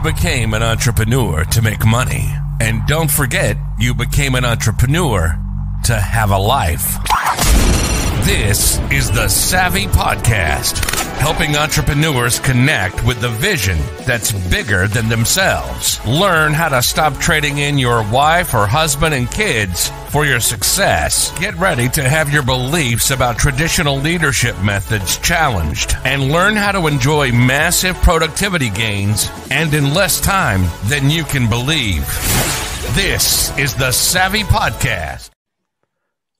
You became an entrepreneur to make money. And don't forget, you became an entrepreneur to have a life. This is the Savvy Podcast, helping entrepreneurs connect with the vision that's bigger than themselves. Learn how to stop trading in your wife or husband and kids for your success. Get ready to have your beliefs about traditional leadership methods challenged and learn how to enjoy massive productivity gains and in less time than you can believe. This is the Savvy Podcast.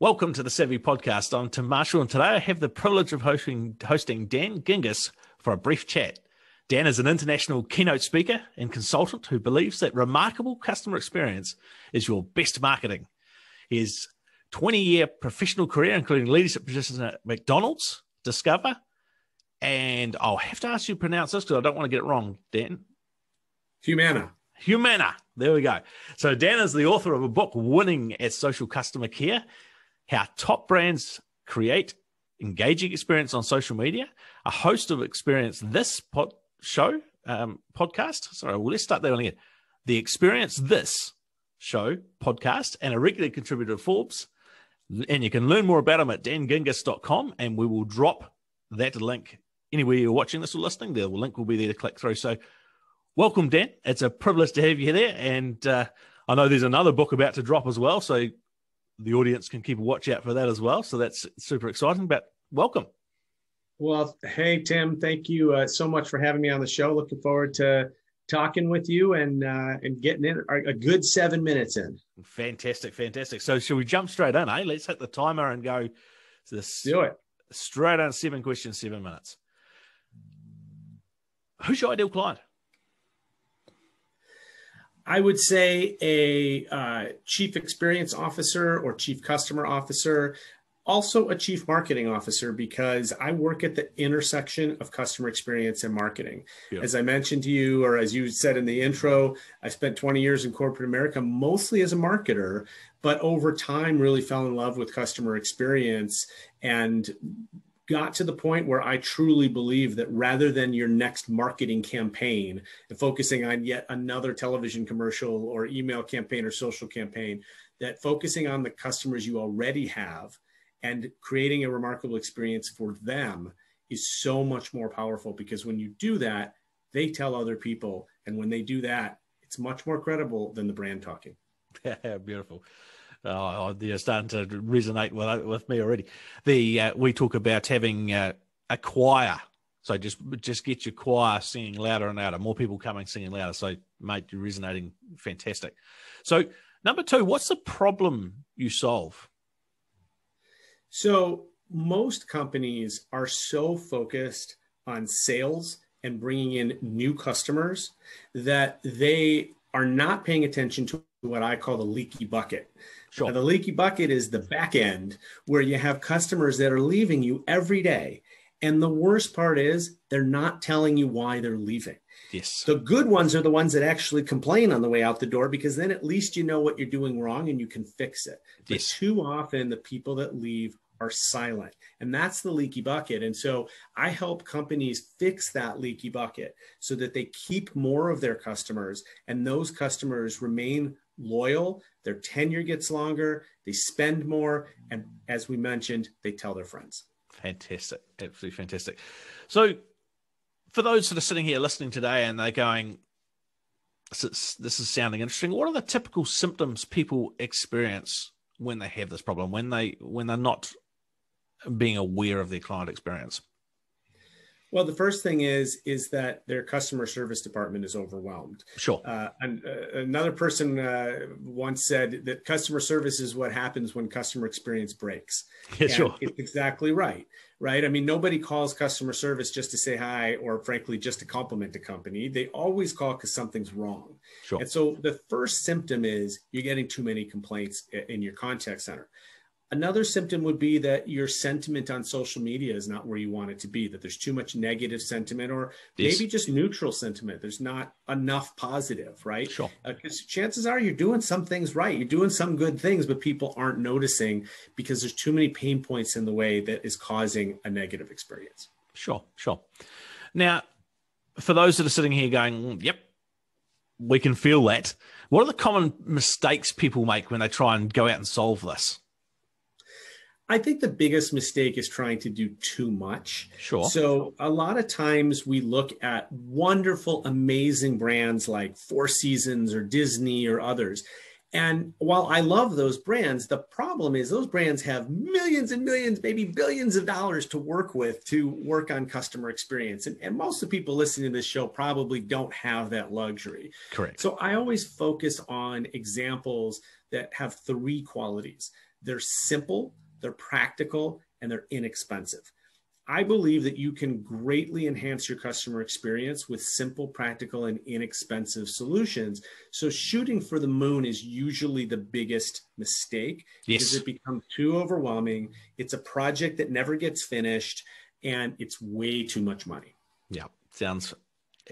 Welcome to the Savvy Podcast. I'm Tim Marshall, and today I have the privilege of hosting, hosting Dan Gingiss for a brief chat. Dan is an international keynote speaker and consultant who believes that remarkable customer experience is your best marketing. His 20 year professional career, including leadership positions at McDonald's, Discover, and I'll have to ask you to pronounce this because I don't want to get it wrong, Dan. Humana. Humana. There we go. So, Dan is the author of a book, Winning at Social Customer Care how top brands create engaging experience on social media, a host of experience this pod show um, podcast. Sorry, well, let's start there again. The Experience This show podcast and a regular contributor to Forbes. And you can learn more about him at dangingiss.com and we will drop that link anywhere you're watching this or listening. The link will be there to click through. So, welcome, Dan. It's a privilege to have you there. And uh, I know there's another book about to drop as well. So, the audience can keep a watch out for that as well. So that's super exciting. But welcome. Well, hey Tim, thank you uh, so much for having me on the show. Looking forward to talking with you and uh, and getting in a good seven minutes in. Fantastic, fantastic. So should we jump straight in? Eh? Let's hit the timer and go. This do it straight on. Seven questions, seven minutes. Who's your ideal client? I would say a uh, chief experience officer or chief customer officer, also a chief marketing officer, because I work at the intersection of customer experience and marketing. Yeah. As I mentioned to you, or as you said in the intro, I spent 20 years in corporate America, mostly as a marketer, but over time really fell in love with customer experience and got to the point where I truly believe that rather than your next marketing campaign and focusing on yet another television commercial or email campaign or social campaign, that focusing on the customers you already have and creating a remarkable experience for them is so much more powerful because when you do that, they tell other people. And when they do that, it's much more credible than the brand talking. Beautiful uh, they're starting to resonate with with me already. The uh, we talk about having uh, a choir, so just just get your choir singing louder and louder. More people coming singing louder. So, mate, you're resonating fantastic. So, number two, what's the problem you solve? So, most companies are so focused on sales and bringing in new customers that they are not paying attention to what I call the leaky bucket. Sure. Now, the leaky bucket is the back end where you have customers that are leaving you every day. And the worst part is they're not telling you why they're leaving. Yes. The good ones are the ones that actually complain on the way out the door because then at least you know what you're doing wrong and you can fix it. Yes. But too often the people that leave are silent. And that's the leaky bucket. And so I help companies fix that leaky bucket so that they keep more of their customers and those customers remain loyal, their tenure gets longer, they spend more, and as we mentioned, they tell their friends. Fantastic. Absolutely fantastic. So, for those that are sitting here listening today and they're going, this is, sounding interesting. What are the typical symptoms people experience when they have this problem, when they when they're not being aware of their client experience? Well, the first thing is is that their customer service department is overwhelmed. Sure. Uh, and, uh, another person uh, once said that customer service is what happens when customer experience breaks. Yeah, and sure. It's exactly right. Right. I mean, nobody calls customer service just to say hi or, frankly, just to compliment a company. They always call because something's wrong. Sure. And so the first symptom is you're getting too many complaints in your contact center. Another symptom would be that your sentiment on social media is not where you want it to be, that there's too much negative sentiment or yes. maybe just neutral sentiment. There's not enough positive, right? Sure. Because uh, chances are you're doing some things right. You're doing some good things, but people aren't noticing because there's too many pain points in the way that is causing a negative experience. Sure, sure. Now, for those that are sitting here going, yep, we can feel that. What are the common mistakes people make when they try and go out and solve this? I think the biggest mistake is trying to do too much. Sure. So a lot of times we look at wonderful, amazing brands like Four Seasons or Disney or others. And while I love those brands, the problem is those brands have millions and millions, maybe billions of dollars to work with to work on customer experience. And, and most of the people listening to this show probably don't have that luxury. Correct. So I always focus on examples that have three qualities they're simple, they're practical, and they're inexpensive. I believe that you can greatly enhance your customer experience with simple, practical, and inexpensive solutions. So, shooting for the moon is usually the biggest mistake yes. because it becomes too overwhelming. It's a project that never gets finished, and it's way too much money. Yeah, sounds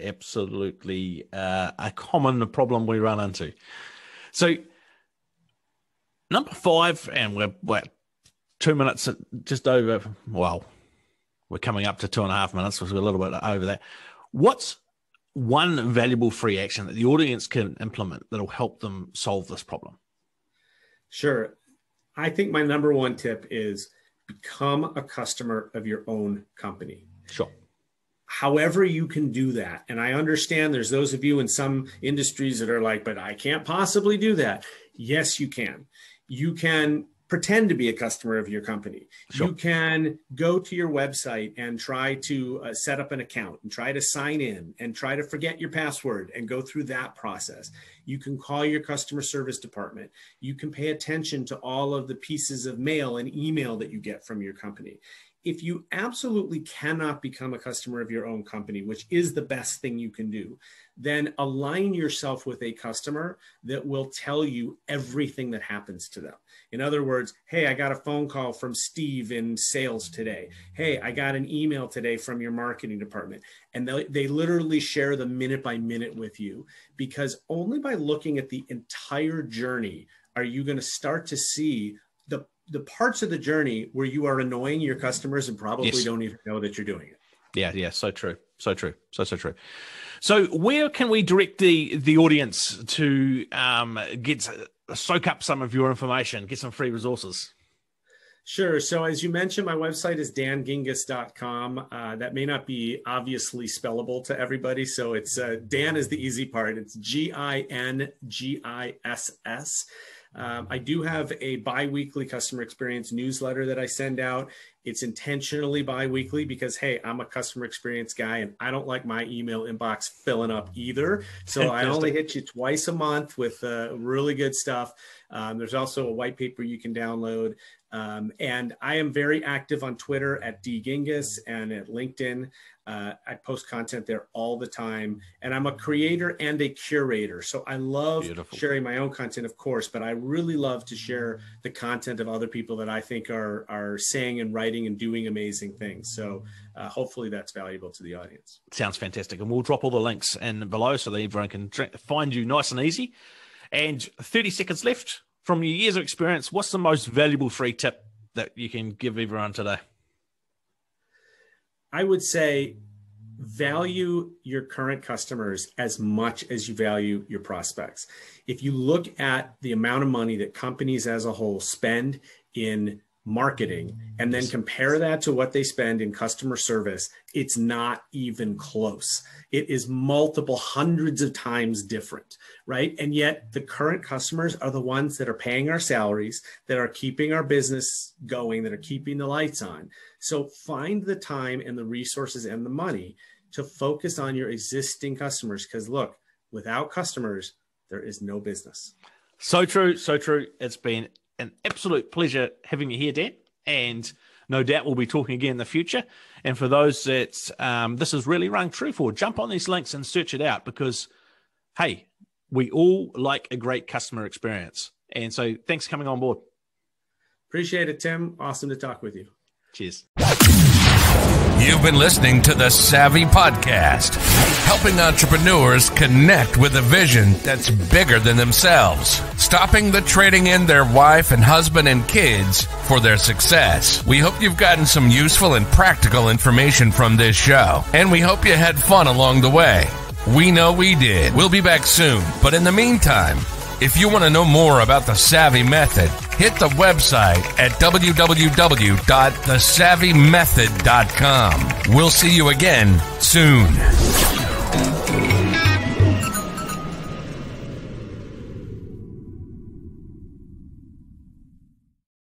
absolutely uh, a common problem we run into. So, number five, and we're, we're two minutes, just over, well, we're coming up to two and a half minutes, so we're a little bit over that. What's one valuable free action that the audience can implement that'll help them solve this problem? Sure. I think my number one tip is become a customer of your own company. Sure. However, you can do that. And I understand there's those of you in some industries that are like, but I can't possibly do that. Yes, you can. You can pretend to be a customer of your company. Sure. You can go to your website and try to uh, set up an account and try to sign in and try to forget your password and go through that process. You can call your customer service department. You can pay attention to all of the pieces of mail and email that you get from your company. If you absolutely cannot become a customer of your own company, which is the best thing you can do, then align yourself with a customer that will tell you everything that happens to them. In other words, hey, I got a phone call from Steve in sales today. Hey, I got an email today from your marketing department. And they, they literally share the minute by minute with you because only by looking at the entire journey are you going to start to see the, parts of the journey where you are annoying your customers and probably yes. don't even know that you're doing it. Yeah, yeah, so true. So true. So so true. So, where can we direct the the audience to um, get soak up some of your information, get some free resources? Sure. So, as you mentioned, my website is dangingiss.com. Uh, that may not be obviously spellable to everybody. So, it's uh, Dan is the easy part. It's G I N G I S S. Um, I do have a bi weekly customer experience newsletter that I send out. It's intentionally bi-weekly because hey, I'm a customer experience guy and I don't like my email inbox filling up either. So I only hit you twice a month with uh, really good stuff. Um, there's also a white paper you can download. Um, and I am very active on Twitter at dgingiss and at LinkedIn. Uh, I post content there all the time, and I'm a creator and a curator. So I love Beautiful. sharing my own content, of course, but I really love to share the content of other people that I think are are saying and writing and doing amazing things. So uh, hopefully that's valuable to the audience. Sounds fantastic, and we'll drop all the links in below so that everyone can find you nice and easy. And 30 seconds left from your years of experience. What's the most valuable free tip that you can give everyone today? I would say value your current customers as much as you value your prospects. If you look at the amount of money that companies as a whole spend in marketing and then compare that to what they spend in customer service, it's not even close. It is multiple hundreds of times different, right? And yet the current customers are the ones that are paying our salaries, that are keeping our business going, that are keeping the lights on. So find the time and the resources and the money to focus on your existing customers because look, without customers, there is no business. So true, so true. It's been an absolute pleasure having you here, Dan. And no doubt we'll be talking again in the future. And for those that um, this has really rung true for, jump on these links and search it out because, hey, we all like a great customer experience. And so thanks for coming on board. Appreciate it, Tim. Awesome to talk with you. Cheers. You've been listening to the Savvy Podcast, helping entrepreneurs connect with a vision that's bigger than themselves, stopping the trading in their wife and husband and kids for their success. We hope you've gotten some useful and practical information from this show, and we hope you had fun along the way. We know we did. We'll be back soon, but in the meantime, if you want to know more about the Savvy Method, hit the website at www.thesavvymethod.com. We'll see you again soon.